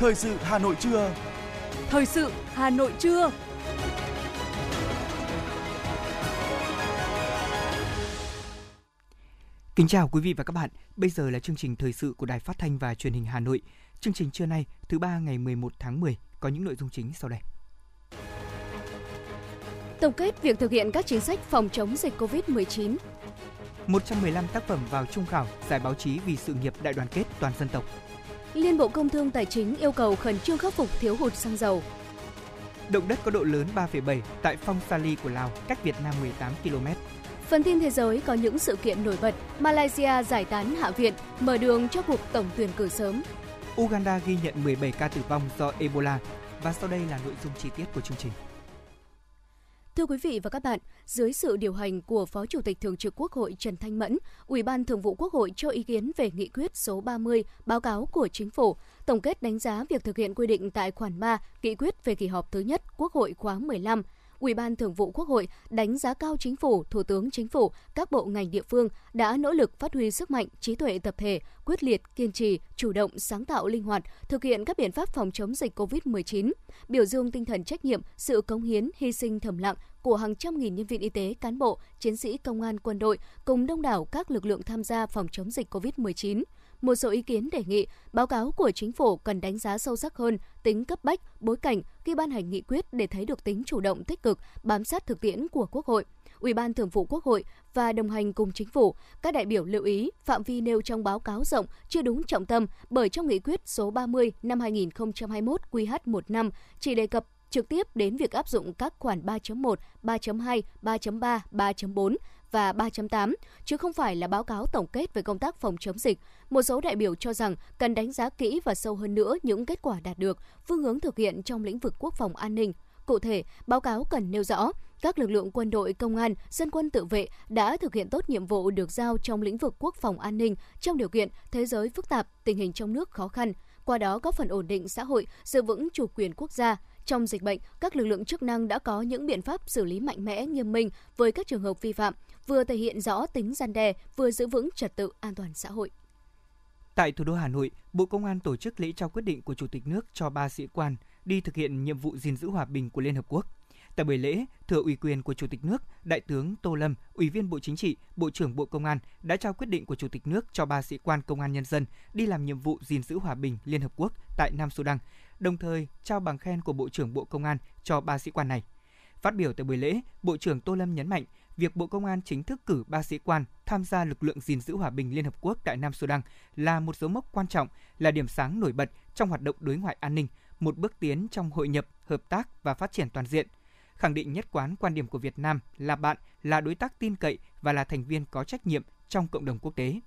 Thời sự Hà Nội trưa. Thời sự Hà Nội trưa. Kính chào quý vị và các bạn. Bây giờ là chương trình thời sự của Đài Phát thanh và Truyền hình Hà Nội. Chương trình trưa nay, thứ ba ngày 11 tháng 10 có những nội dung chính sau đây. Tổng kết việc thực hiện các chính sách phòng chống dịch COVID-19. 115 tác phẩm vào trung khảo giải báo chí vì sự nghiệp đại đoàn kết toàn dân tộc. Liên Bộ Công Thương Tài chính yêu cầu khẩn trương khắc phục thiếu hụt xăng dầu. Động đất có độ lớn 3,7 tại Phong Sali của Lào, cách Việt Nam 18 km. Phần tin thế giới có những sự kiện nổi bật. Malaysia giải tán Hạ viện, mở đường cho cuộc tổng tuyển cử sớm. Uganda ghi nhận 17 ca tử vong do Ebola. Và sau đây là nội dung chi tiết của chương trình. Thưa quý vị và các bạn, dưới sự điều hành của Phó Chủ tịch Thường trực Quốc hội Trần Thanh Mẫn, Ủy ban Thường vụ Quốc hội cho ý kiến về nghị quyết số 30 báo cáo của Chính phủ, tổng kết đánh giá việc thực hiện quy định tại khoản 3 nghị quyết về kỳ họp thứ nhất Quốc hội khóa 15 Ủy ban Thường vụ Quốc hội đánh giá cao chính phủ, Thủ tướng Chính phủ, các bộ ngành địa phương đã nỗ lực phát huy sức mạnh, trí tuệ tập thể, quyết liệt, kiên trì, chủ động, sáng tạo, linh hoạt, thực hiện các biện pháp phòng chống dịch COVID-19, biểu dương tinh thần trách nhiệm, sự cống hiến, hy sinh thầm lặng của hàng trăm nghìn nhân viên y tế, cán bộ, chiến sĩ công an quân đội cùng đông đảo các lực lượng tham gia phòng chống dịch COVID-19 một số ý kiến đề nghị báo cáo của chính phủ cần đánh giá sâu sắc hơn tính cấp bách, bối cảnh khi ban hành nghị quyết để thấy được tính chủ động tích cực, bám sát thực tiễn của Quốc hội. Ủy ban Thường vụ Quốc hội và đồng hành cùng chính phủ, các đại biểu lưu ý phạm vi nêu trong báo cáo rộng chưa đúng trọng tâm bởi trong nghị quyết số 30 năm 2021 QH15 chỉ đề cập trực tiếp đến việc áp dụng các khoản 3.1, 3.2, 3.3, 3.4 và 3.8, chứ không phải là báo cáo tổng kết về công tác phòng chống dịch. Một số đại biểu cho rằng cần đánh giá kỹ và sâu hơn nữa những kết quả đạt được, phương hướng thực hiện trong lĩnh vực quốc phòng an ninh. Cụ thể, báo cáo cần nêu rõ các lực lượng quân đội, công an, dân quân tự vệ đã thực hiện tốt nhiệm vụ được giao trong lĩnh vực quốc phòng an ninh trong điều kiện thế giới phức tạp, tình hình trong nước khó khăn, qua đó góp phần ổn định xã hội, giữ vững chủ quyền quốc gia. Trong dịch bệnh, các lực lượng chức năng đã có những biện pháp xử lý mạnh mẽ, nghiêm minh với các trường hợp vi phạm, vừa thể hiện rõ tính gian đe, vừa giữ vững trật tự an toàn xã hội. Tại thủ đô Hà Nội, Bộ Công an tổ chức lễ trao quyết định của Chủ tịch nước cho ba sĩ quan đi thực hiện nhiệm vụ gìn giữ hòa bình của Liên Hợp Quốc. Tại buổi lễ, thừa ủy quyền của Chủ tịch nước, Đại tướng Tô Lâm, Ủy viên Bộ Chính trị, Bộ trưởng Bộ Công an đã trao quyết định của Chủ tịch nước cho ba sĩ quan công an nhân dân đi làm nhiệm vụ gìn giữ hòa bình Liên Hợp Quốc tại Nam Sudan, đồng thời trao bằng khen của Bộ trưởng Bộ Công an cho ba sĩ quan này. Phát biểu tại buổi lễ, Bộ trưởng Tô Lâm nhấn mạnh việc Bộ Công an chính thức cử ba sĩ quan tham gia lực lượng gìn giữ hòa bình Liên Hợp Quốc tại Nam Sudan là một dấu mốc quan trọng, là điểm sáng nổi bật trong hoạt động đối ngoại an ninh, một bước tiến trong hội nhập, hợp tác và phát triển toàn diện. Khẳng định nhất quán quan điểm của Việt Nam là bạn, là đối tác tin cậy và là thành viên có trách nhiệm trong cộng đồng quốc tế.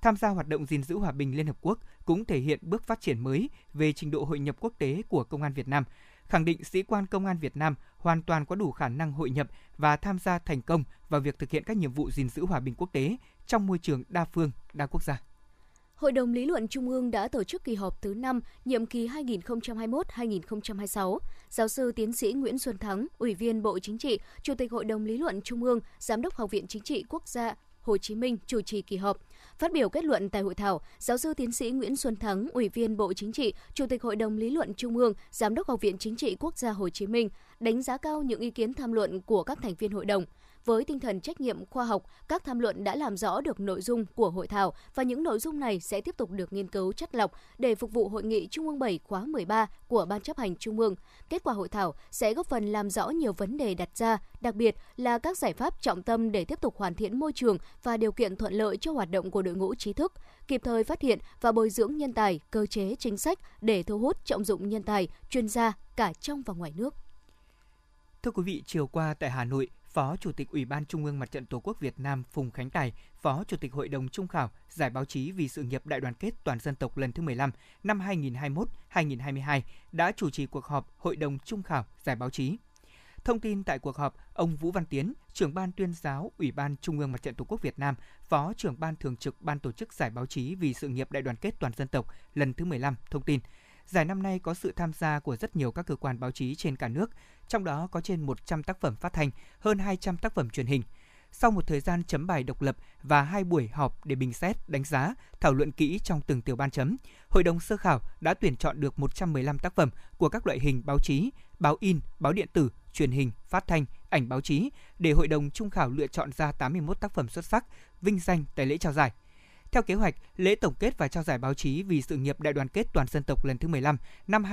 Tham gia hoạt động gìn giữ hòa bình Liên Hợp Quốc cũng thể hiện bước phát triển mới về trình độ hội nhập quốc tế của Công an Việt Nam, khẳng định sĩ quan công an Việt Nam hoàn toàn có đủ khả năng hội nhập và tham gia thành công vào việc thực hiện các nhiệm vụ gìn giữ hòa bình quốc tế trong môi trường đa phương, đa quốc gia. Hội đồng lý luận Trung ương đã tổ chức kỳ họp thứ 5, nhiệm kỳ 2021-2026. Giáo sư tiến sĩ Nguyễn Xuân Thắng, Ủy viên Bộ Chính trị, Chủ tịch Hội đồng lý luận Trung ương, Giám đốc Học viện Chính trị Quốc gia Hồ Chí Minh chủ trì kỳ họp. Phát biểu kết luận tại hội thảo, giáo sư tiến sĩ Nguyễn Xuân Thắng, Ủy viên Bộ Chính trị, Chủ tịch Hội đồng lý luận Trung ương, Giám đốc Học viện Chính trị Quốc gia Hồ Chí Minh đánh giá cao những ý kiến tham luận của các thành viên hội đồng. Với tinh thần trách nhiệm khoa học, các tham luận đã làm rõ được nội dung của hội thảo và những nội dung này sẽ tiếp tục được nghiên cứu chất lọc để phục vụ hội nghị Trung ương 7 khóa 13 của Ban chấp hành Trung ương. Kết quả hội thảo sẽ góp phần làm rõ nhiều vấn đề đặt ra, đặc biệt là các giải pháp trọng tâm để tiếp tục hoàn thiện môi trường và điều kiện thuận lợi cho hoạt động của đội ngũ trí thức, kịp thời phát hiện và bồi dưỡng nhân tài, cơ chế chính sách để thu hút trọng dụng nhân tài, chuyên gia cả trong và ngoài nước. Thưa quý vị, chiều qua tại Hà Nội, Phó Chủ tịch Ủy ban Trung ương Mặt trận Tổ quốc Việt Nam Phùng Khánh Tài, Phó Chủ tịch Hội đồng Trung khảo Giải báo chí vì sự nghiệp đại đoàn kết toàn dân tộc lần thứ 15 năm 2021-2022 đã chủ trì cuộc họp Hội đồng Trung khảo Giải báo chí. Thông tin tại cuộc họp, ông Vũ Văn Tiến, trưởng ban tuyên giáo Ủy ban Trung ương Mặt trận Tổ quốc Việt Nam, Phó trưởng ban thường trực ban tổ chức Giải báo chí vì sự nghiệp đại đoàn kết toàn dân tộc lần thứ 15 thông tin – Giải năm nay có sự tham gia của rất nhiều các cơ quan báo chí trên cả nước, trong đó có trên 100 tác phẩm phát thanh, hơn 200 tác phẩm truyền hình. sau một thời gian chấm bài độc lập và hai buổi họp để bình xét, đánh giá, thảo luận kỹ trong từng tiểu ban chấm, Hội đồng sơ khảo đã tuyển chọn được 115 tác phẩm của các loại hình báo chí, báo in, báo điện tử, truyền hình, phát thanh, ảnh báo chí để Hội đồng trung khảo lựa chọn ra 81 tác phẩm xuất sắc, vinh danh tại lễ trao giải. Theo kế hoạch, lễ tổng kết và trao giải báo chí vì sự nghiệp đại đoàn kết toàn dân tộc lần thứ 15 năm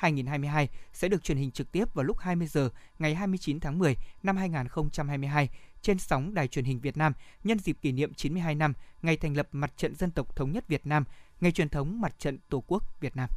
2021-2022 sẽ được truyền hình trực tiếp vào lúc 20 giờ ngày 29 tháng 10 năm 2022 trên sóng Đài truyền hình Việt Nam nhân dịp kỷ niệm 92 năm ngày thành lập Mặt trận Dân tộc Thống nhất Việt Nam, ngày truyền thống Mặt trận Tổ quốc Việt Nam.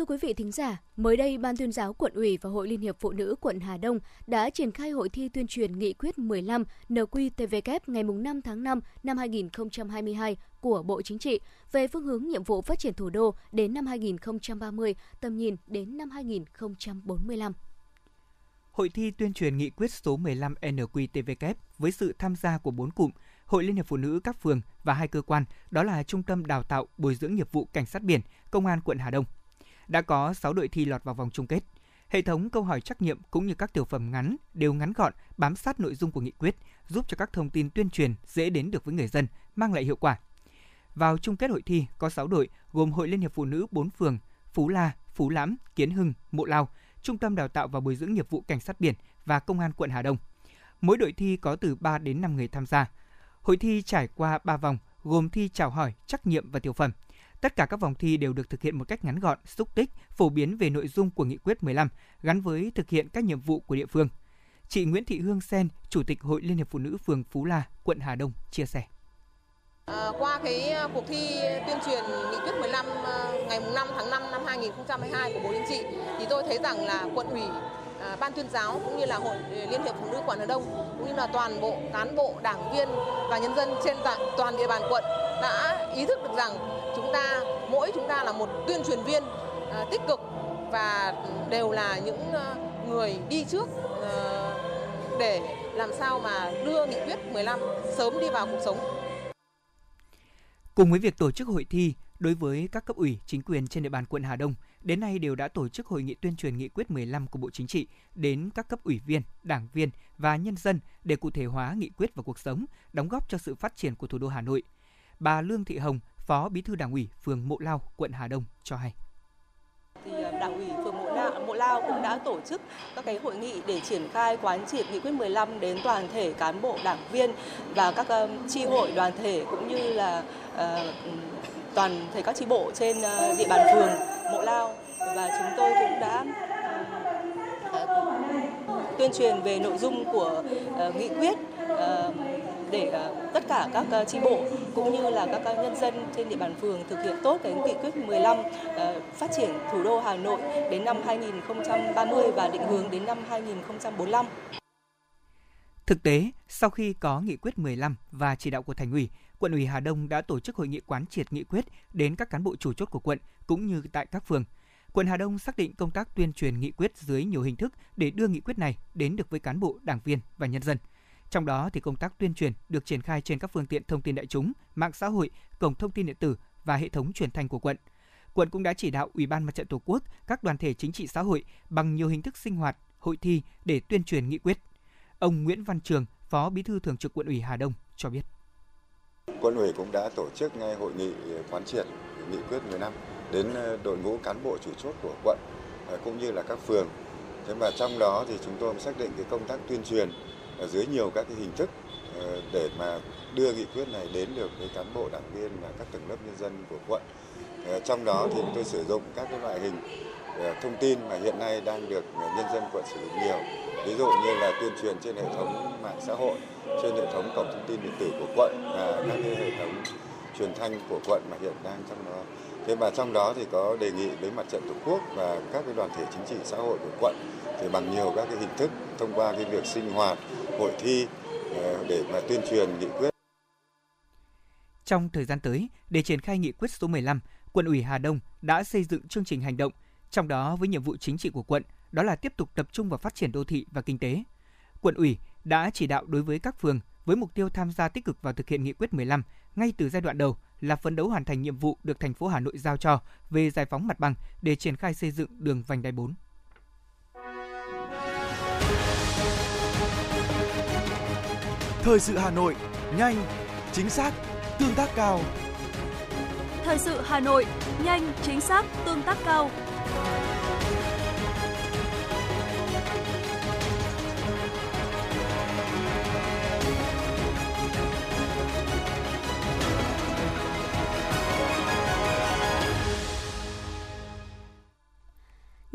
Thưa quý vị thính giả, mới đây Ban tuyên giáo quận ủy và Hội Liên hiệp Phụ nữ quận Hà Đông đã triển khai hội thi tuyên truyền nghị quyết 15 NQTVK ngày 5 tháng 5 năm 2022 của Bộ Chính trị về phương hướng nhiệm vụ phát triển thủ đô đến năm 2030, tầm nhìn đến năm 2045. Hội thi tuyên truyền nghị quyết số 15 NQTVK với sự tham gia của 4 cụm Hội Liên hiệp Phụ nữ các phường và hai cơ quan, đó là Trung tâm Đào tạo Bồi dưỡng nghiệp vụ Cảnh sát biển, Công an quận Hà Đông – đã có 6 đội thi lọt vào vòng chung kết. Hệ thống câu hỏi trắc nghiệm cũng như các tiểu phẩm ngắn đều ngắn gọn, bám sát nội dung của nghị quyết, giúp cho các thông tin tuyên truyền dễ đến được với người dân, mang lại hiệu quả. Vào chung kết hội thi có 6 đội gồm Hội Liên hiệp Phụ nữ 4 phường, Phú La, Phú Lãm, Kiến Hưng, Mộ Lao, Trung tâm Đào tạo và Bồi dưỡng nghiệp vụ Cảnh sát biển và Công an quận Hà Đông. Mỗi đội thi có từ 3 đến 5 người tham gia. Hội thi trải qua 3 vòng gồm thi chào hỏi, trắc nghiệm và tiểu phẩm – Tất cả các vòng thi đều được thực hiện một cách ngắn gọn, xúc tích, phổ biến về nội dung của nghị quyết 15 gắn với thực hiện các nhiệm vụ của địa phương. Chị Nguyễn Thị Hương Sen, Chủ tịch Hội Liên hiệp Phụ nữ phường Phú La, quận Hà Đông chia sẻ. À, qua cái ờ, cuộc thi tuyên truyền nghị quyết 15 ờ, ngày 5 tháng 5 năm 2022 của Bộ Chính trị thì tôi thấy rằng là quận ủy, À, ban tuyên giáo cũng như là Hội ừ, Liên hiệp Phụ nữ quận Hà Đông cũng như là toàn bộ cán bộ, đảng viên và nhân dân trên toàn địa bàn quận đã ý thức được rằng chúng ta mỗi chúng ta là một tuyên truyền viên à, tích cực và đều là những ờ, người đi trước ờ, để làm sao mà đưa nghị quyết 15 sớm đi vào cuộc sống. Cùng với việc tổ chức hội thi, đối với các cấp ủy, chính quyền trên địa bàn quận Hà Đông, đến nay đều đã tổ chức hội nghị tuyên truyền nghị quyết 15 của Bộ Chính trị đến các cấp ủy viên, đảng viên và nhân dân để cụ thể hóa nghị quyết vào cuộc sống, đóng góp cho sự phát triển của thủ đô Hà Nội. Bà Lương Thị Hồng, Phó Bí thư Đảng ủy phường Mộ Lao, quận Hà Đông cho hay thì à, Đảng ủy phường Mộ Lao, Mộ Lao cũng đã tổ chức các cái hội nghị để triển khai quán triệt nghị quyết 15 đến toàn thể cán bộ đảng viên và các um, hội đoàn thể cũng như là uh, toàn thể các chi bộ trên ờ, địa bàn phường Mộ Lao và chúng tôi cũng đã ờ, tuyên truyền về nội dung của ờ, nghị quyết để tất cả các tri chi bộ cũng như là các nhân dân trên địa bàn phường thực hiện tốt cái nghị quyết 15 phát triển thủ đô Hà Nội đến năm 2030 và định hướng đến năm 2045. Thực tế, sau khi có nghị quyết 15 và chỉ đạo của thành ủy, quận ủy Hà Đông đã tổ chức hội nghị quán triệt nghị quyết đến các cán bộ chủ chốt của quận cũng như tại các phường. Quận Hà Đông xác định công tác tuyên truyền nghị quyết dưới nhiều hình thức để đưa nghị quyết này đến được với cán bộ, đảng viên và nhân dân. Trong đó thì công tác tuyên truyền được triển khai trên các phương tiện thông tin đại chúng, mạng xã hội, cổng thông tin điện tử và hệ thống truyền thanh của quận. Quận cũng đã chỉ đạo Ủy ban Mặt trận Tổ quốc, các đoàn thể chính trị xã hội bằng nhiều hình thức sinh hoạt, hội thi để tuyên truyền nghị quyết. Ông Nguyễn Văn Trường, Phó Bí thư Thường trực Quận ủy Hà Đông cho biết. Quận ủy cũng đã tổ chức ngay hội nghị quán triệt nghị quyết 15 đến ờ, đội ngũ cán bộ chủ chốt của quận ờ, cũng như là các phường. Thế mà trong đó thì chúng tôi xác định cái công tác tuyên truyền ở dưới nhiều các cái hình thức ờ, để mà đưa nghị quyết này đến được với cán bộ đảng viên và các tầng lớp nhân dân của quận. Trong đó thì tôi sử dụng các cái loại hình thông tin mà hiện nay đang được nhân dân quận sử dụng nhiều. Ví dụ như là tuyên truyền trên hệ thống mạng xã hội, trên hệ thống cổng thông tin điện tử của quận và các cái hệ thống truyền thanh của quận mà hiện đang trong đó. Thế mà trong đó thì có đề nghị với mặt trận tổ quốc và các cái đoàn thể chính trị xã hội của quận thì bằng nhiều các cái hình thức thông qua cái việc sinh hoạt, hội thi ờ, để mà tuyên truyền nghị quyết. Trong thời gian tới, để triển khai nghị quyết số 15, quận ủy Hà Đông đã xây dựng chương trình hành động, trong đó với nhiệm vụ chính trị của quận đó là tiếp tục tập trung vào phát triển đô thị và kinh tế. Quận ủy đã chỉ đạo đối với các phường với mục tiêu tham gia tích cực vào thực hiện nghị quyết 15 ngay từ giai đoạn đầu là phấn đấu hoàn thành nhiệm vụ được thành phố Hà Nội giao cho về giải phóng mặt bằng để triển khai xây dựng đường vành đai 4. Thời sự Hà Nội, nhanh, chính xác, tương tác cao. Thời sự Hà Nội, nhanh, chính xác, tương tác cao.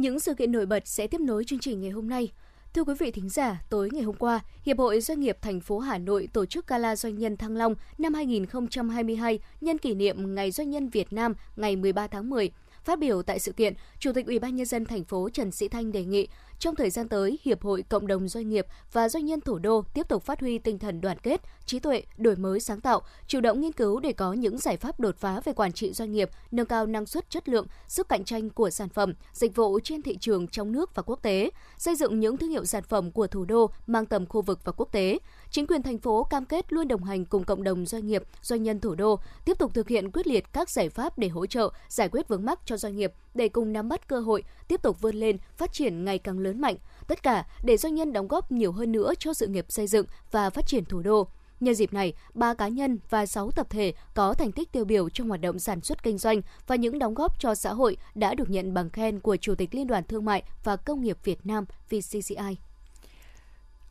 Những sự kiện nổi bật sẽ tiếp nối chương trình ngày hôm nay. Thưa quý vị thính giả, tối ngày hôm qua, Hiệp hội Doanh nghiệp thành phố Hà Nội tổ chức Gala Doanh nhân Thăng Long năm 2022 nhân kỷ niệm Ngày Doanh nhân Việt Nam ngày 13 tháng 10. Phát biểu tại sự kiện, Chủ tịch Ủy ban nhân dân thành phố Trần Sĩ Thanh đề nghị trong thời gian tới, Hiệp hội Cộng đồng Doanh nghiệp và Doanh nhân Thủ đô tiếp tục phát huy tinh thần đoàn kết, trí tuệ, đổi mới sáng tạo, chủ động nghiên cứu để có những giải pháp đột phá về quản trị doanh nghiệp, nâng cao năng suất chất lượng, sức cạnh tranh của sản phẩm, dịch vụ trên thị trường trong nước và quốc tế, xây dựng những thương hiệu sản phẩm của thủ đô mang tầm khu vực và quốc tế. Chính quyền thành phố cam kết luôn đồng hành cùng cộng đồng doanh nghiệp, doanh nhân thủ đô, tiếp tục thực hiện quyết liệt các giải pháp để hỗ trợ, giải quyết vướng mắc cho doanh nghiệp để cùng nắm bắt cơ hội, tiếp tục vươn lên, phát triển ngày càng lớn mạnh. Tất cả để doanh nhân đóng góp nhiều hơn nữa cho sự nghiệp xây dựng và phát triển thủ đô. Nhân dịp này, ba cá nhân và 6 tập thể có thành tích tiêu biểu trong hoạt động sản xuất kinh doanh và những đóng góp cho xã hội đã được nhận bằng khen của Chủ tịch Liên đoàn Thương mại và Công nghiệp Việt Nam VCCI.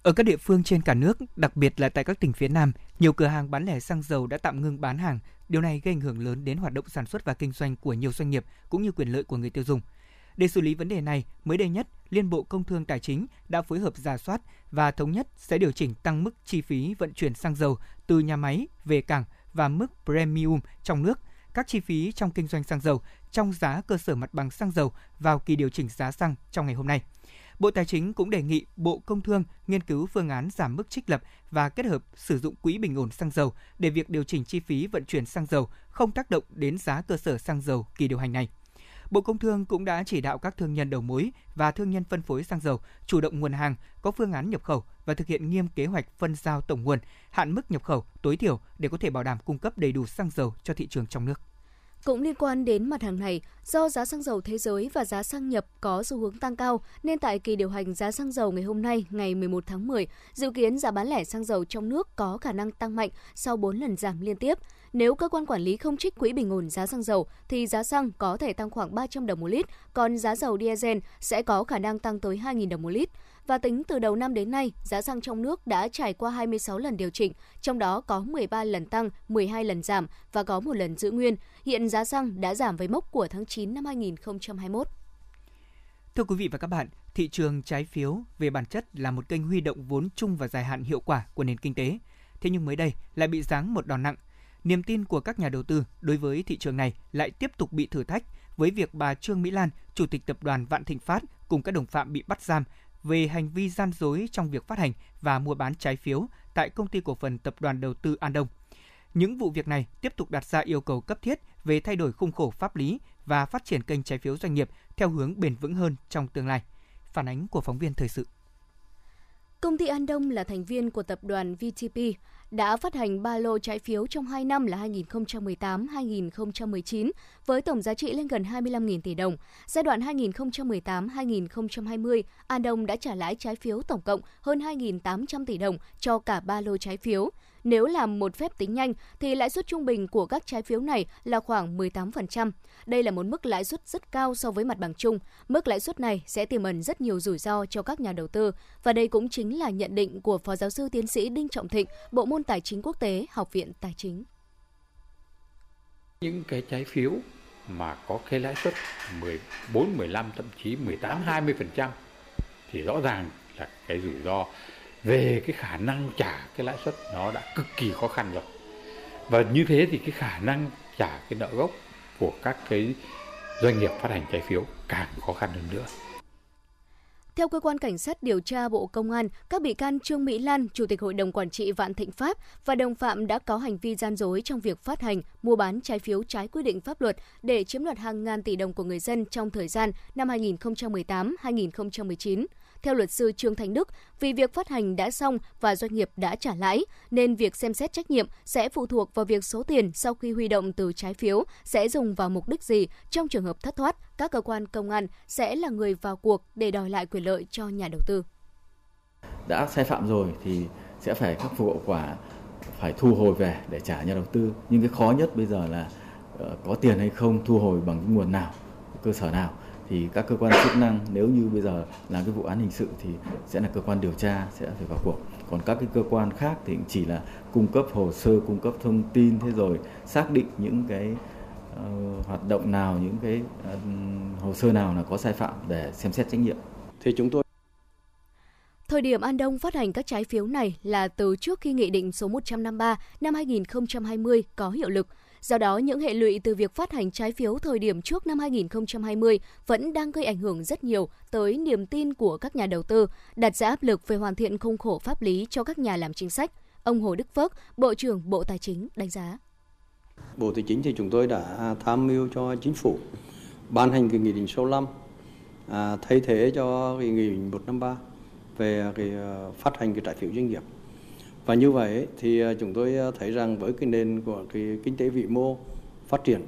Ở các địa phương trên cả nước, đặc biệt là tại các tỉnh phía Nam, nhiều cửa hàng bán lẻ xăng dầu đã tạm ngưng bán hàng. Điều này gây ảnh hưởng lớn đến hoạt động sản xuất và kinh doanh của nhiều doanh nghiệp cũng như quyền lợi của người tiêu dùng. Để xử lý vấn đề này, mới đây nhất, Liên Bộ Công Thương Tài chính đã phối hợp giả soát và thống nhất sẽ điều chỉnh tăng mức chi phí vận chuyển xăng dầu từ nhà máy về cảng và mức premium trong nước, các chi phí trong kinh doanh xăng dầu trong giá cơ sở mặt bằng xăng dầu vào kỳ điều chỉnh giá xăng trong ngày hôm nay. Bộ Tài chính cũng đề nghị Bộ Công Thương nghiên cứu phương án giảm mức trích lập và kết hợp sử dụng quỹ bình ổn xăng dầu để việc điều chỉnh chi phí vận chuyển xăng dầu không tác động đến giá cơ sở xăng dầu kỳ điều hành này. Bộ Công Thương cũng đã chỉ đạo các thương nhân đầu mối và thương nhân phân phối xăng dầu chủ động nguồn hàng, có phương án nhập khẩu và thực hiện nghiêm kế hoạch phân giao tổng nguồn, hạn mức nhập khẩu tối thiểu để có thể bảo đảm cung cấp đầy đủ xăng dầu cho thị trường trong nước. Cũng liên quan đến mặt hàng này, do giá xăng dầu thế giới và giá xăng nhập có xu hướng tăng cao, nên tại kỳ điều hành giá xăng dầu ngày hôm nay, ngày 11 tháng 10, dự kiến giá bán lẻ xăng dầu trong nước có khả năng tăng mạnh sau 4 lần giảm liên tiếp. Nếu cơ quan quản lý không trích quỹ bình ổn giá xăng dầu thì giá xăng có thể tăng khoảng 300 đồng một lít, còn giá dầu diesel sẽ có khả năng tăng tới 2.000 đồng một lít. Và tính từ đầu năm đến nay, giá xăng trong nước đã trải qua 26 lần điều chỉnh, trong đó có 13 lần tăng, 12 lần giảm và có một lần giữ nguyên. Hiện giá xăng đã giảm với mốc của tháng 9 năm 2021. Thưa quý vị và các bạn, thị trường trái phiếu về bản chất là một kênh huy động vốn chung và dài hạn hiệu quả của nền kinh tế. Thế nhưng mới đây lại bị giáng một đòn nặng – niềm tin của các nhà đầu tư đối với thị trường này lại tiếp tục bị thử thách với việc bà Trương Mỹ Lan, chủ tịch tập đoàn Vạn Thịnh Phát cùng các đồng phạm bị bắt giam về hành vi gian dối trong việc phát hành và mua bán trái phiếu tại công ty cổ phần tập đoàn đầu tư An Đông. Những vụ việc này tiếp tục đặt ra yêu cầu cấp thiết về thay đổi khung khổ pháp lý và phát triển kênh trái phiếu doanh nghiệp theo hướng bền vững hơn trong tương lai. Phản ánh của phóng viên thời sự. Công ty An Đông là thành viên của tập đoàn VTP, đã phát hành ba lô trái phiếu trong 2 năm là 2018-2019 với tổng giá trị lên gần 25.000 tỷ đồng. Giai đoạn 2018-2020, An Đông đã trả lãi trái phiếu tổng cộng hơn 2.800 tỷ đồng cho cả ba lô trái phiếu. Nếu làm một phép tính nhanh thì lãi suất trung bình của các trái phiếu này là khoảng 18%. Đây là một mức lãi suất rất cao so với mặt bằng chung. Mức lãi suất này sẽ tiềm ẩn rất nhiều rủi ro cho các nhà đầu tư và đây cũng chính là nhận định của Phó giáo sư tiến sĩ Đinh Trọng Thịnh, Bộ môn Tài chính Quốc tế, Học viện Tài chính. Những cái trái phiếu mà có cái lãi suất 14, 15, thậm chí 18, 20% thì rõ ràng là cái rủi ro về cái khả năng trả cái lãi suất nó đã cực kỳ khó khăn rồi và như thế thì cái khả năng trả cái nợ gốc của các cái doanh nghiệp phát hành trái phiếu càng khó khăn hơn nữa. Theo cơ quan cảnh sát điều tra Bộ Công an, các bị can Trương Mỹ Lan, Chủ tịch Hội đồng quản trị Vạn Thịnh pháp và đồng phạm đã có hành vi gian dối trong việc phát hành, mua bán trái phiếu trái quy định pháp luật để chiếm đoạt hàng ngàn tỷ đồng của người dân trong thời gian năm 2018-2019. Theo luật sư Trương Thành Đức, vì việc phát hành đã xong và doanh nghiệp đã trả lãi, nên việc xem xét trách nhiệm sẽ phụ thuộc vào việc số tiền sau khi huy động từ trái phiếu sẽ dùng vào mục đích gì. Trong trường hợp thất thoát, các cơ quan công an sẽ là người vào cuộc để đòi lại quyền lợi cho nhà đầu tư. Đã sai phạm rồi thì sẽ phải khắc phục hậu quả, phải thu hồi về để trả nhà đầu tư. Nhưng cái khó nhất bây giờ là ờ, có tiền hay không, thu hồi bằng cái nguồn nào, cơ sở nào thì các cơ quan chức năng nếu như bây giờ là cái vụ án hình sự thì sẽ là cơ quan điều tra sẽ phải vào cuộc. Còn các cái cơ quan khác thì chỉ là cung cấp hồ sơ cung cấp thông tin thế rồi xác định những cái uh, hoạt động nào những cái uh, hồ sơ nào là có sai phạm để xem xét trách nhiệm. Thì chúng tôi Thời điểm An Đông phát hành các trái phiếu này là từ trước khi Nghị định số 153 năm 2020 có hiệu lực – Do đó, những hệ lụy từ việc phát hành trái phiếu thời điểm trước năm 2020 vẫn đang gây ảnh hưởng rất nhiều tới niềm tin của các nhà đầu tư, đặt ra áp lực về hoàn thiện khung khổ pháp lý cho các nhà làm chính sách. Ông Hồ Đức Phước, Bộ trưởng Bộ Tài chính đánh giá. Bộ Tài chính thì chúng tôi đã tham mưu cho chính phủ ban hành cái nghị định số 5 à, thay thế cho cái nghị định 153 về cái à, phát hành cái trái phiếu doanh nghiệp và như vậy thì ờ, chúng tôi ờ, thấy rằng với cái nền của cái kinh tế vĩ mô phát triển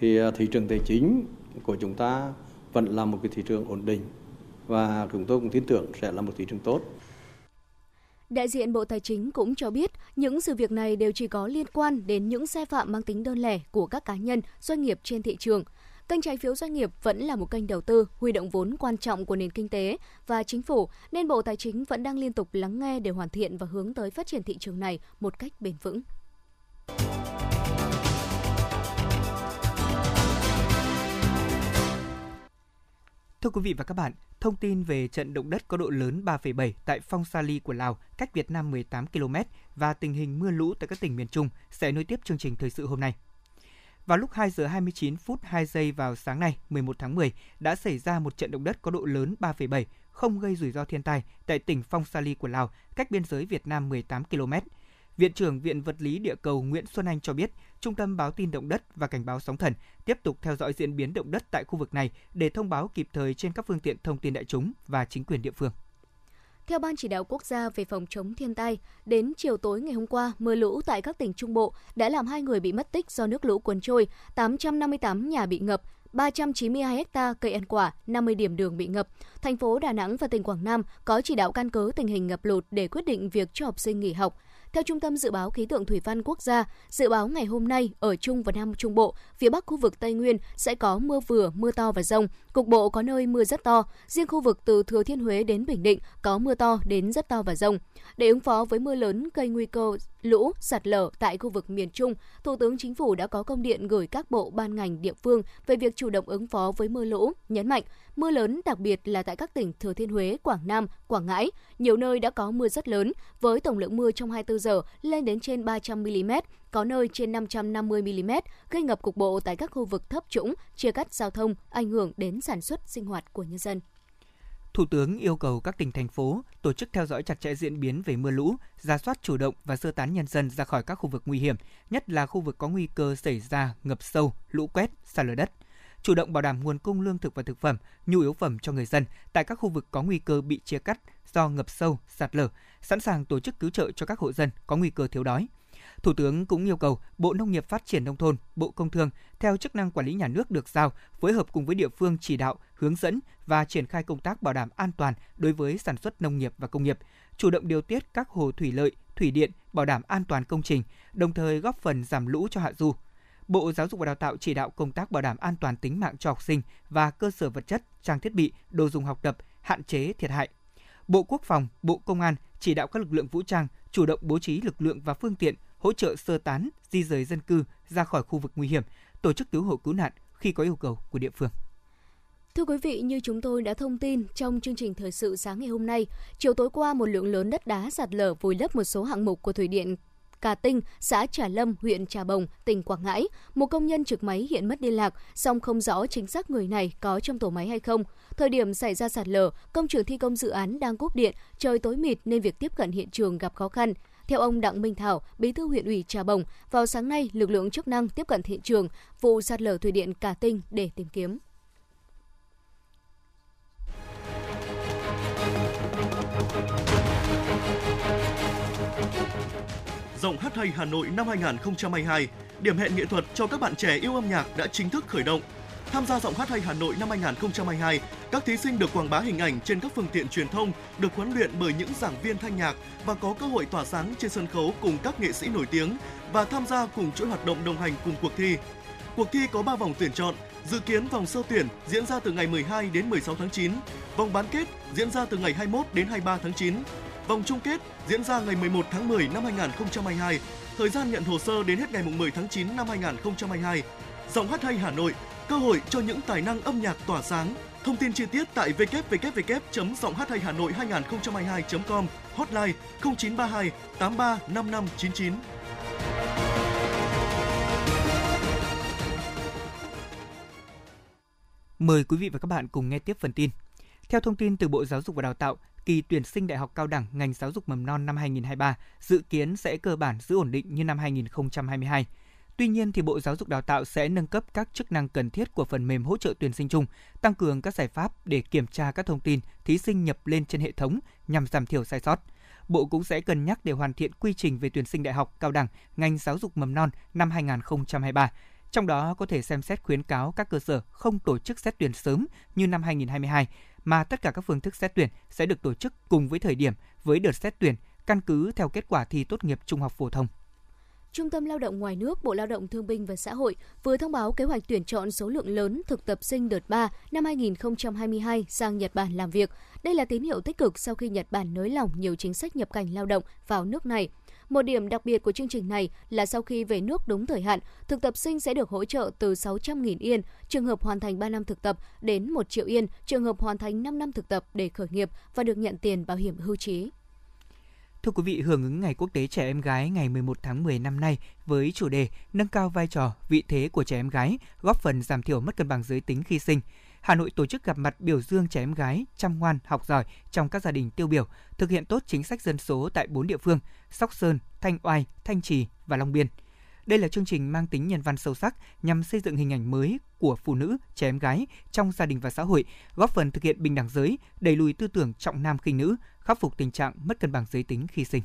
thì ờ, thị trường tài chính của chúng ta vẫn là một cái thị trường ổn định và chúng tôi cũng tin tưởng sẽ là một thị trường tốt. Đại diện Bộ Tài chính cũng cho biết những sự việc này đều chỉ có liên quan đến những sai phạm mang tính đơn lẻ của các cá nhân, doanh nghiệp trên thị trường – Kênh trái phiếu doanh nghiệp vẫn là một kênh đầu tư, huy động vốn quan trọng của nền kinh tế và chính phủ, nên Bộ Tài chính vẫn đang liên tục lắng nghe để hoàn thiện và hướng tới phát triển thị trường này một cách bền vững. Thưa quý vị và các bạn, thông tin về trận động đất có độ lớn 3,7 tại Phong Sa Ly của Lào, cách Việt Nam 18 km và tình hình mưa lũ tại các tỉnh miền Trung sẽ nối tiếp chương trình thời sự hôm nay. Vào lúc 2 giờ 29 phút 2 giây vào sáng nay, 11 tháng 10, đã xảy ra một trận động đất có độ lớn 3,7, không gây rủi ro thiên tai tại tỉnh Phong Sa Ly của Lào, cách biên giới Việt Nam 18 km. Viện trưởng Viện Vật lý Địa cầu Nguyễn Xuân Anh cho biết, Trung tâm báo tin động đất và cảnh báo sóng thần tiếp tục theo dõi diễn biến động đất tại khu vực này để thông báo kịp thời trên các phương tiện thông tin đại chúng và chính quyền địa phương. Theo Ban Chỉ đạo Quốc gia về phòng chống thiên tai, đến chiều tối ngày hôm qua, mưa lũ tại các tỉnh Trung Bộ đã làm hai người bị mất tích do nước lũ cuốn trôi, 858 nhà bị ngập, 392 ha cây ăn quả, 50 điểm đường bị ngập. Thành phố Đà Nẵng và tỉnh Quảng Nam có chỉ đạo căn cứ tình hình ngập lụt để quyết định việc cho học sinh nghỉ học. Theo Trung tâm Dự báo Khí tượng Thủy văn Quốc gia, dự báo ngày hôm nay ở Trung và Nam Trung Bộ, phía Bắc khu vực Tây Nguyên sẽ có mưa vừa, mưa to và rông. Cục bộ có nơi mưa rất to. Riêng khu vực từ Thừa Thiên Huế đến Bình Định có mưa to đến rất to và rông. Để ứng phó với mưa lớn gây nguy cơ lũ, sạt lở tại khu vực miền Trung, Thủ tướng Chính phủ đã có công điện gửi các bộ ban ngành địa phương về việc chủ động ứng phó với mưa lũ, nhấn mạnh mưa lớn đặc biệt là tại các tỉnh Thừa Thiên Huế, Quảng Nam, Quảng Ngãi, nhiều nơi đã có mưa rất lớn với tổng lượng mưa trong 24 giờ lên đến trên 300 mm, có nơi trên 550 mm, gây ngập cục bộ tại các khu vực thấp trũng, chia cắt giao thông, ảnh hưởng đến sản xuất sinh hoạt của nhân dân. Thủ tướng yêu cầu các tỉnh thành phố tổ chức theo dõi chặt chẽ diễn biến về mưa lũ, ra soát chủ động và sơ tán nhân dân ra khỏi các khu vực nguy hiểm, nhất là khu vực có nguy cơ xảy ra ngập sâu, lũ quét, sạt lở đất. Chủ động bảo đảm nguồn cung lương thực và thực phẩm, nhu yếu phẩm cho người dân tại các khu vực có nguy cơ bị chia cắt do ngập sâu, sạt lở, sẵn sàng tổ chức cứu trợ cho các hộ dân có nguy cơ thiếu đói. Thủ tướng cũng yêu cầu Bộ Nông nghiệp Phát triển Nông thôn, Bộ Công Thương theo chức năng quản lý nhà nước được giao phối hợp cùng với địa phương chỉ đạo, hướng dẫn và triển khai công tác bảo đảm an toàn đối với sản xuất nông nghiệp và công nghiệp, chủ động điều tiết các hồ thủy lợi, thủy điện, bảo đảm an toàn công trình, đồng thời góp phần giảm lũ cho hạ du. Bộ Giáo dục và Đào tạo chỉ đạo công tác bảo đảm an toàn tính mạng cho học sinh và cơ sở vật chất, trang thiết bị, đồ dùng học tập, hạn chế thiệt hại. Bộ Quốc phòng, Bộ Công an chỉ đạo các lực lượng vũ trang chủ động bố trí lực lượng và phương tiện hỗ trợ sơ tán, di rời dân cư ra khỏi khu vực nguy hiểm, tổ chức cứu hộ cứu nạn khi có yêu cầu của địa phương. Thưa quý vị, như chúng tôi đã thông tin trong chương trình thời sự sáng ngày hôm nay, chiều tối qua một lượng lớn đất đá sạt lở vùi lấp một số hạng mục của thủy điện Cà Tinh, xã Trà Lâm, huyện Trà Bồng, tỉnh Quảng Ngãi. Một công nhân trực máy hiện mất liên lạc, song không rõ chính xác người này có trong tổ máy hay không. Thời điểm xảy ra sạt lở, công trường thi công dự án đang cúp điện, trời tối mịt nên việc tiếp cận hiện trường gặp khó khăn. Theo ông Đặng Minh Thảo, Bí thư huyện ủy Trà Bồng, vào sáng nay lực lượng chức năng tiếp cận hiện trường vụ sạt lở thủy điện Cà Tinh để tìm kiếm. Rộng hát hay Hà Nội năm 2022, điểm hẹn nghệ thuật cho các bạn trẻ yêu âm nhạc đã chính thức khởi động. Tham gia Giọng hát hay Hà Nội năm 2022 các thí sinh được quảng bá hình ảnh trên các phương tiện truyền thông, được huấn luyện bởi những giảng viên thanh nhạc và có cơ hội tỏa sáng trên sân khấu cùng các nghệ sĩ nổi tiếng và tham gia cùng chuỗi hoạt động đồng hành cùng cuộc thi. Cuộc thi có 3 vòng tuyển chọn, dự kiến vòng sơ tuyển diễn ra từ ngày 12 đến 16 tháng 9, vòng bán kết diễn ra từ ngày 21 đến 23 tháng 9. Vòng chung kết diễn ra ngày 11 tháng 10 năm 2022, thời gian nhận hồ sơ đến hết ngày 10 tháng 9 năm 2022. Giọng hát hay Hà Nội, cơ hội cho những tài năng âm nhạc tỏa sáng. Thông tin chi tiết tại www hát hay Hà Nội 2022.com, hotline 0932 83 5599. Mời quý vị và các bạn cùng nghe tiếp phần tin. Theo thông tin từ Bộ Giáo dục và Đào tạo, kỳ tuyển sinh đại học cao đẳng ngành giáo dục mầm non năm 2023 dự kiến sẽ cơ bản giữ ổn định như năm 2022. Tuy nhiên thì Bộ Giáo dục Đào tạo sẽ nâng cấp các chức năng cần thiết của phần mềm hỗ trợ tuyển sinh chung, tăng cường các giải pháp để kiểm tra các thông tin thí sinh nhập lên trên hệ thống nhằm giảm thiểu sai sót. Bộ cũng sẽ cân nhắc để hoàn thiện quy trình về tuyển sinh đại học cao đẳng ngành giáo dục mầm non năm 2023 trong đó có thể xem xét khuyến cáo các cơ sở không tổ chức xét tuyển sớm như năm 2022, mà tất cả các phương thức xét tuyển sẽ được tổ chức cùng với thời điểm với đợt xét tuyển căn cứ theo kết quả thi tốt nghiệp trung học phổ thông. Trung tâm Lao động ngoài nước, Bộ Lao động Thương binh và Xã hội vừa thông báo kế hoạch tuyển chọn số lượng lớn thực tập sinh đợt 3 năm 2022 sang Nhật Bản làm việc. Đây là tín hiệu tích cực sau khi Nhật Bản nới lỏng nhiều chính sách nhập cảnh lao động vào nước này. Một điểm đặc biệt của chương trình này là sau khi về nước đúng thời hạn, thực tập sinh sẽ được hỗ trợ từ 600.000 yên trường hợp hoàn thành 3 năm thực tập đến 1 triệu yên trường hợp hoàn thành 5 năm thực tập để khởi nghiệp và được nhận tiền bảo hiểm hưu trí. Thưa quý vị, hưởng ứng Ngày Quốc tế Trẻ Em Gái ngày 11 tháng 10 năm nay với chủ đề Nâng cao vai trò, vị thế của trẻ em gái, góp phần giảm thiểu mất cân bằng giới tính khi sinh. Hà Nội tổ chức gặp mặt biểu dương trẻ em gái chăm ngoan, học giỏi trong các gia đình tiêu biểu, thực hiện tốt chính sách dân số tại 4 địa phương: Sóc Sơn, Thanh Oai, Thanh Trì và Long Biên. Đây là chương trình mang tính nhân văn sâu sắc nhằm xây dựng hình ảnh mới của phụ nữ, trẻ em gái trong gia đình và xã hội, góp phần thực hiện bình đẳng giới, đẩy lùi tư tưởng trọng nam khinh nữ, khắc phục tình trạng mất cân bằng giới tính khi sinh.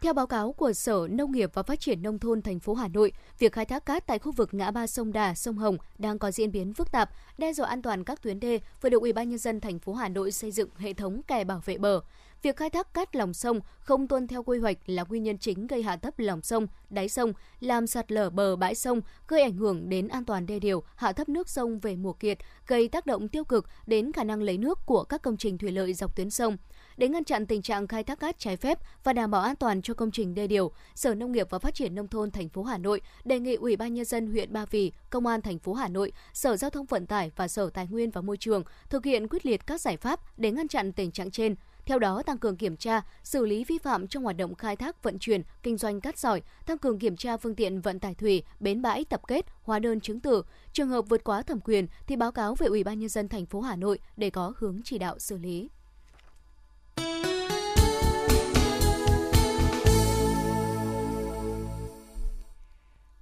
Theo báo cáo của Sở Nông nghiệp và Phát triển Nông thôn thành phố Hà Nội, việc khai thác cát tại khu vực ngã ba sông Đà, sông Hồng đang có diễn biến phức tạp, đe dọa an toàn các tuyến đê vừa được Ủy ban nhân dân thành phố Hà Nội xây dựng hệ thống kè bảo vệ bờ. Việc khai thác cát lòng sông không tuân theo quy hoạch là nguyên nhân chính gây hạ thấp lòng sông, đáy sông, làm sạt lở bờ bãi sông, gây ảnh hưởng đến an toàn đê điều, hạ thấp nước sông về mùa kiệt, gây tác động tiêu cực đến khả năng lấy nước của các công trình thủy lợi dọc tuyến sông. Để ngăn chặn tình trạng khai thác cát trái phép và đảm bảo an toàn cho công trình đê điều, Sở Nông nghiệp và Phát triển nông thôn thành phố Hà Nội đề nghị Ủy ban nhân dân huyện Ba Vì, Công an thành phố Hà Nội, Sở Giao thông Vận tải và Sở Tài nguyên và Môi trường thực hiện quyết liệt các giải pháp để ngăn chặn tình trạng trên. Theo đó, tăng cường kiểm tra, xử lý vi phạm trong hoạt động khai thác vận chuyển, kinh doanh cát sỏi, tăng cường kiểm tra phương tiện vận tải thủy, bến bãi tập kết, hóa đơn chứng từ. Trường hợp vượt quá thẩm quyền thì báo cáo về Ủy ban nhân dân thành phố Hà Nội để có hướng chỉ đạo xử lý.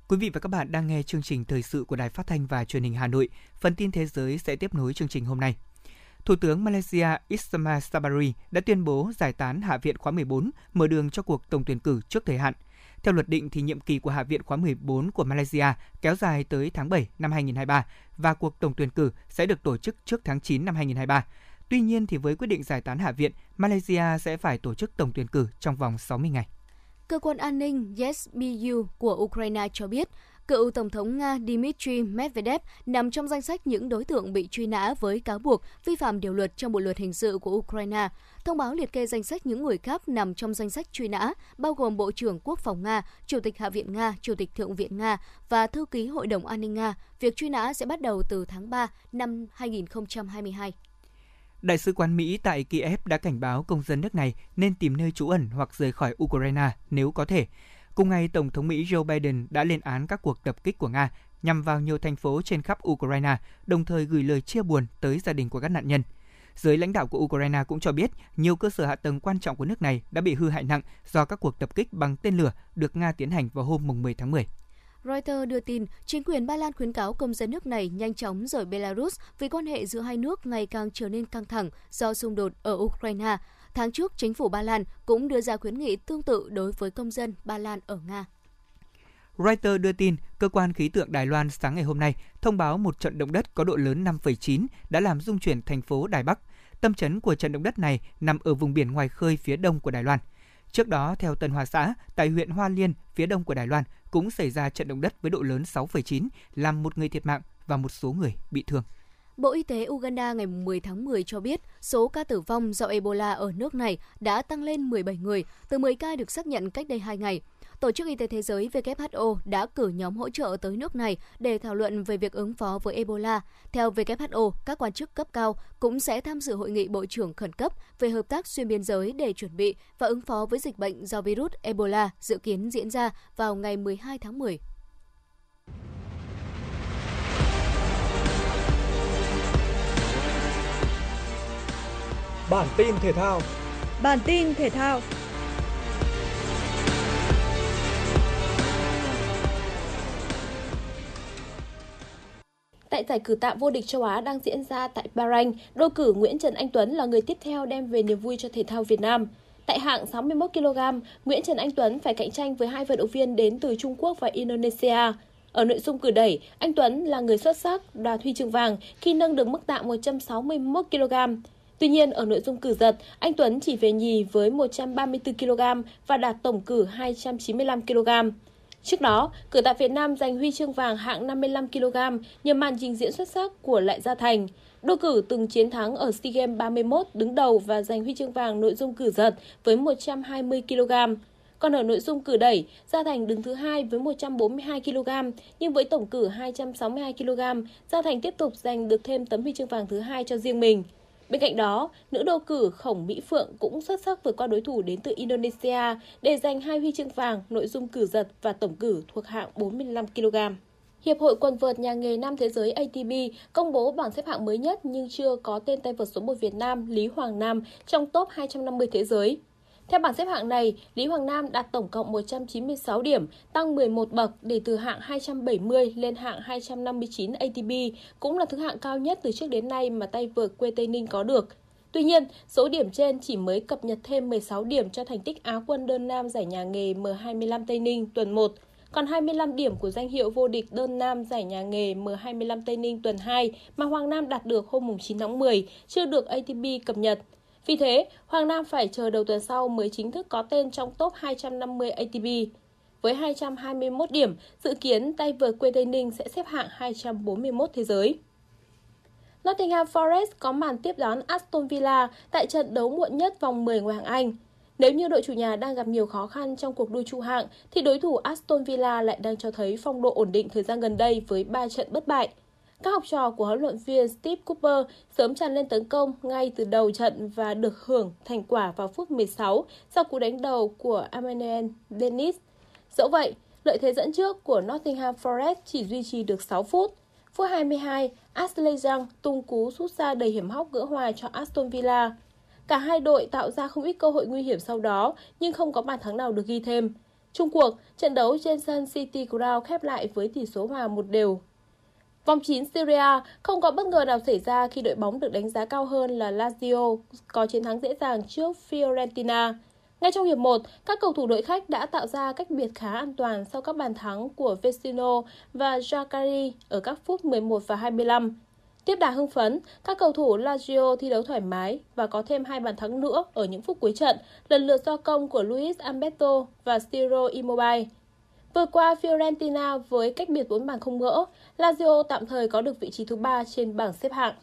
Quý vị và các bạn đang nghe chương trình thời sự của Đài Phát thanh và Truyền hình Hà Nội. Phần tin thế giới sẽ tiếp nối chương trình hôm nay. Thủ tướng Malaysia Ismail Sabri đã tuyên bố giải tán Hạ viện khóa 14, mở đường cho cuộc tổng tuyển cử trước thời hạn. Theo luật định thì nhiệm kỳ của Hạ viện khóa 14 của Malaysia kéo dài tới tháng 7 năm 2023 và cuộc tổng tuyển cử sẽ được tổ chức trước tháng 9 năm 2023. Tuy nhiên thì với quyết định giải tán Hạ viện, Malaysia sẽ phải tổ chức tổng tuyển cử trong vòng 60 ngày. Cơ quan an ninh YesBU của Ukraine cho biết, cựu Tổng thống Nga Dmitry Medvedev nằm trong danh sách những đối tượng bị truy nã với cáo buộc vi phạm điều luật trong bộ luật hình sự của Ukraine. Thông báo liệt kê danh sách những người khác nằm trong danh sách truy nã, bao gồm Bộ trưởng Quốc phòng Nga, Chủ tịch Hạ viện Nga, Chủ tịch Thượng viện Nga và Thư ký Hội đồng An ninh Nga. Việc truy nã sẽ bắt đầu từ tháng 3 năm 2022. Đại sứ quán Mỹ tại Kiev đã cảnh báo công dân nước này nên tìm nơi trú ẩn hoặc rời khỏi Ukraine nếu có thể. Cùng ngày, Tổng thống Mỹ Joe Biden đã lên án các cuộc tập kích của Nga nhằm vào nhiều thành phố trên khắp Ukraine, đồng thời gửi lời chia buồn tới gia đình của các nạn nhân. Giới lãnh đạo của Ukraine cũng cho biết nhiều cơ sở hạ tầng quan trọng của nước này đã bị hư hại nặng do các cuộc tập kích bằng tên lửa được Nga tiến hành vào hôm 10 tháng 10. Reuters đưa tin, chính quyền Ba Lan khuyến cáo công dân nước này nhanh chóng rời Belarus vì quan hệ giữa hai nước ngày càng trở nên căng thẳng do xung đột ở Ukraine. Tháng trước, chính phủ Ba Lan cũng đưa ra khuyến nghị tương tự đối với công dân Ba Lan ở Nga. Reuters đưa tin, cơ quan khí tượng Đài Loan sáng ngày hôm nay thông báo một trận động đất có độ lớn 5,9 đã làm rung chuyển thành phố Đài Bắc. Tâm chấn của trận động đất này nằm ở vùng biển ngoài khơi phía đông của Đài Loan. Trước đó, theo Tân Hoa Xã, tại huyện Hoa Liên, phía đông của Đài Loan, cũng xảy ra trận động đất với độ lớn 6,9, làm một người thiệt mạng và một số người bị thương. Bộ Y tế Uganda ngày 10 tháng 10 cho biết số ca tử vong do Ebola ở nước này đã tăng lên 17 người, từ 10 ca được xác nhận cách đây 2 ngày. Tổ chức Y tế Thế giới WHO đã cử nhóm hỗ trợ tới nước này để thảo luận về việc ứng phó với Ebola. Theo WHO, các quan chức cấp cao cũng sẽ tham dự hội nghị bộ trưởng khẩn cấp về hợp tác xuyên biên giới để chuẩn bị và ứng phó với dịch bệnh do virus Ebola dự kiến diễn ra vào ngày 12 tháng 10. Bản tin thể thao Bản tin thể thao Tại giải cử tạm vô địch châu Á đang diễn ra tại Bahrain, đô cử Nguyễn Trần Anh Tuấn là người tiếp theo đem về niềm vui cho thể thao Việt Nam. Tại hạng 61 kg, Nguyễn Trần Anh Tuấn phải cạnh tranh với hai vận động viên đến từ Trung Quốc và Indonesia. Ở nội dung cử đẩy, anh Tuấn là người xuất sắc đoạt huy chương vàng khi nâng được mức tạm 161 kg. Tuy nhiên, ở nội dung cử giật, anh Tuấn chỉ về nhì với 134 kg và đạt tổng cử 295 kg. Trước đó, cử tạ Việt Nam giành huy chương vàng hạng 55 kg nhờ màn trình diễn xuất sắc của Lại Gia Thành. Đô cử từng chiến thắng ở SEA Games 31 đứng đầu và giành huy chương vàng nội dung cử giật với 120 kg. Còn ở nội dung cử đẩy, Gia Thành đứng thứ hai với 142 kg, nhưng với tổng cử 262 kg, Gia Thành tiếp tục giành được thêm tấm huy chương vàng thứ hai cho riêng mình. Bên cạnh đó, nữ đô cử Khổng Mỹ Phượng cũng xuất sắc vượt qua đối thủ đến từ Indonesia để giành hai huy chương vàng nội dung cử giật và tổng cử thuộc hạng 45 kg. Hiệp hội quần vợt nhà nghề nam thế giới ATP công bố bảng xếp hạng mới nhất nhưng chưa có tên tay vợt số 1 Việt Nam Lý Hoàng Nam trong top 250 thế giới. Theo bảng xếp hạng này, Lý Hoàng Nam đạt tổng cộng 196 điểm, tăng 11 bậc để từ hạng 270 lên hạng 259 ATP, cũng là thứ hạng cao nhất từ trước đến nay mà tay vợt quê Tây Ninh có được. Tuy nhiên, số điểm trên chỉ mới cập nhật thêm 16 điểm cho thành tích Á quân đơn nam giải nhà nghề M25 Tây Ninh tuần 1, còn 25 điểm của danh hiệu vô địch đơn nam giải nhà nghề M25 Tây Ninh tuần 2 mà Hoàng Nam đạt được hôm 9 tháng 10 chưa được ATP cập nhật. Vì thế, Hoàng Nam phải chờ đầu tuần sau mới chính thức có tên trong top 250 ATP. Với 221 điểm, dự kiến tay vợt quê Tây Ninh sẽ xếp hạng 241 thế giới. Nottingham Forest có màn tiếp đón Aston Villa tại trận đấu muộn nhất vòng 10 ngoại hạng Anh. Nếu như đội chủ nhà đang gặp nhiều khó khăn trong cuộc đua trụ hạng, thì đối thủ Aston Villa lại đang cho thấy phong độ ổn định thời gian gần đây với 3 trận bất bại. Các học trò của huấn luyện viên Steve Cooper sớm tràn lên tấn công ngay từ đầu trận và được hưởng thành quả vào phút 16 sau cú đánh đầu của Emmanuel Dennis. Dẫu vậy, lợi thế dẫn trước của Nottingham Forest chỉ duy trì được 6 phút. Phút 22, Ashley Young tung cú sút xa đầy hiểm hóc gỡ hòa cho Aston Villa. Cả hai đội tạo ra không ít cơ hội nguy hiểm sau đó, nhưng không có bàn thắng nào được ghi thêm. Trung cuộc, trận đấu trên sân City Ground khép lại với tỷ số hòa một đều. Vòng 9 Syria không có bất ngờ nào xảy ra khi đội bóng được đánh giá cao hơn là Lazio có chiến thắng dễ dàng trước Fiorentina. Ngay trong hiệp 1, các cầu thủ đội khách đã tạo ra cách biệt khá an toàn sau các bàn thắng của Vecino và Jacari ở các phút 11 và 25. Tiếp đà hưng phấn, các cầu thủ Lazio thi đấu thoải mái và có thêm hai bàn thắng nữa ở những phút cuối trận, lần lượt do công của Luis Alberto và Ciro Immobile. Vừa qua Fiorentina với cách biệt 4 bàn không gỡ, Lazio tạm thời có được vị trí thứ 3 trên bảng xếp hạng.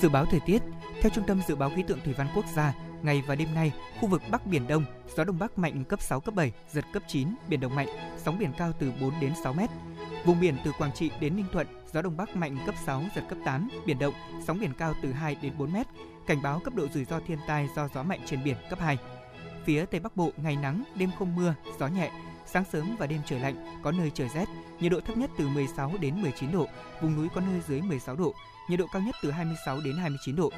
Dự báo thời tiết, theo Trung tâm Dự báo Khí tượng Thủy văn Quốc gia, ngày và đêm nay, khu vực Bắc Biển Đông, gió Đông Bắc mạnh cấp 6, cấp 7, giật cấp 9, biển động mạnh, sóng biển cao từ 4 đến 6 mét. Vùng biển từ Quảng Trị đến Ninh Thuận, gió Đông Bắc mạnh cấp 6, giật cấp 8, biển động, sóng biển cao từ 2 đến 4 mét. Cảnh báo cấp độ rủi ro thiên tai do gió mạnh trên biển cấp 2. Phía Tây Bắc Bộ ngày nắng, đêm không mưa, gió nhẹ, sáng sớm và đêm trời lạnh, có nơi trời rét, nhiệt độ thấp nhất từ 16 đến 19 độ, vùng núi có nơi dưới 16 độ, nhiệt độ cao nhất từ 26 đến 29 độ.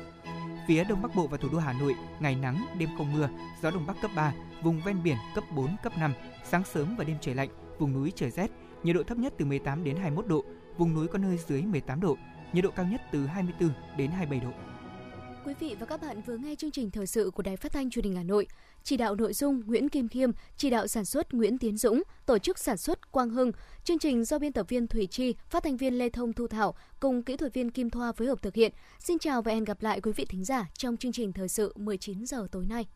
Phía Đông Bắc Bộ và thủ đô Hà Nội, ngày nắng, đêm không mưa, gió Đông Bắc cấp 3, vùng ven biển cấp 4, cấp 5, sáng sớm và đêm trời lạnh, vùng núi trời rét, nhiệt độ thấp nhất từ 18 đến 21 độ, vùng núi có nơi dưới 18 độ, nhiệt độ cao nhất từ 24 đến 27 độ quý vị và các bạn vừa nghe chương trình thời sự của Đài Phát thanh Truyền hình Hà Nội. Chỉ đạo nội dung Nguyễn Kim Khiêm, chỉ đạo sản xuất Nguyễn Tiến Dũng, tổ chức sản xuất Quang Hưng. Chương trình do biên tập viên Thủy Chi, phát thanh viên Lê Thông Thu Thảo cùng kỹ thuật viên Kim Thoa phối hợp thực hiện. Xin chào và hẹn gặp lại quý vị thính giả trong chương trình thời sự 19 giờ tối nay.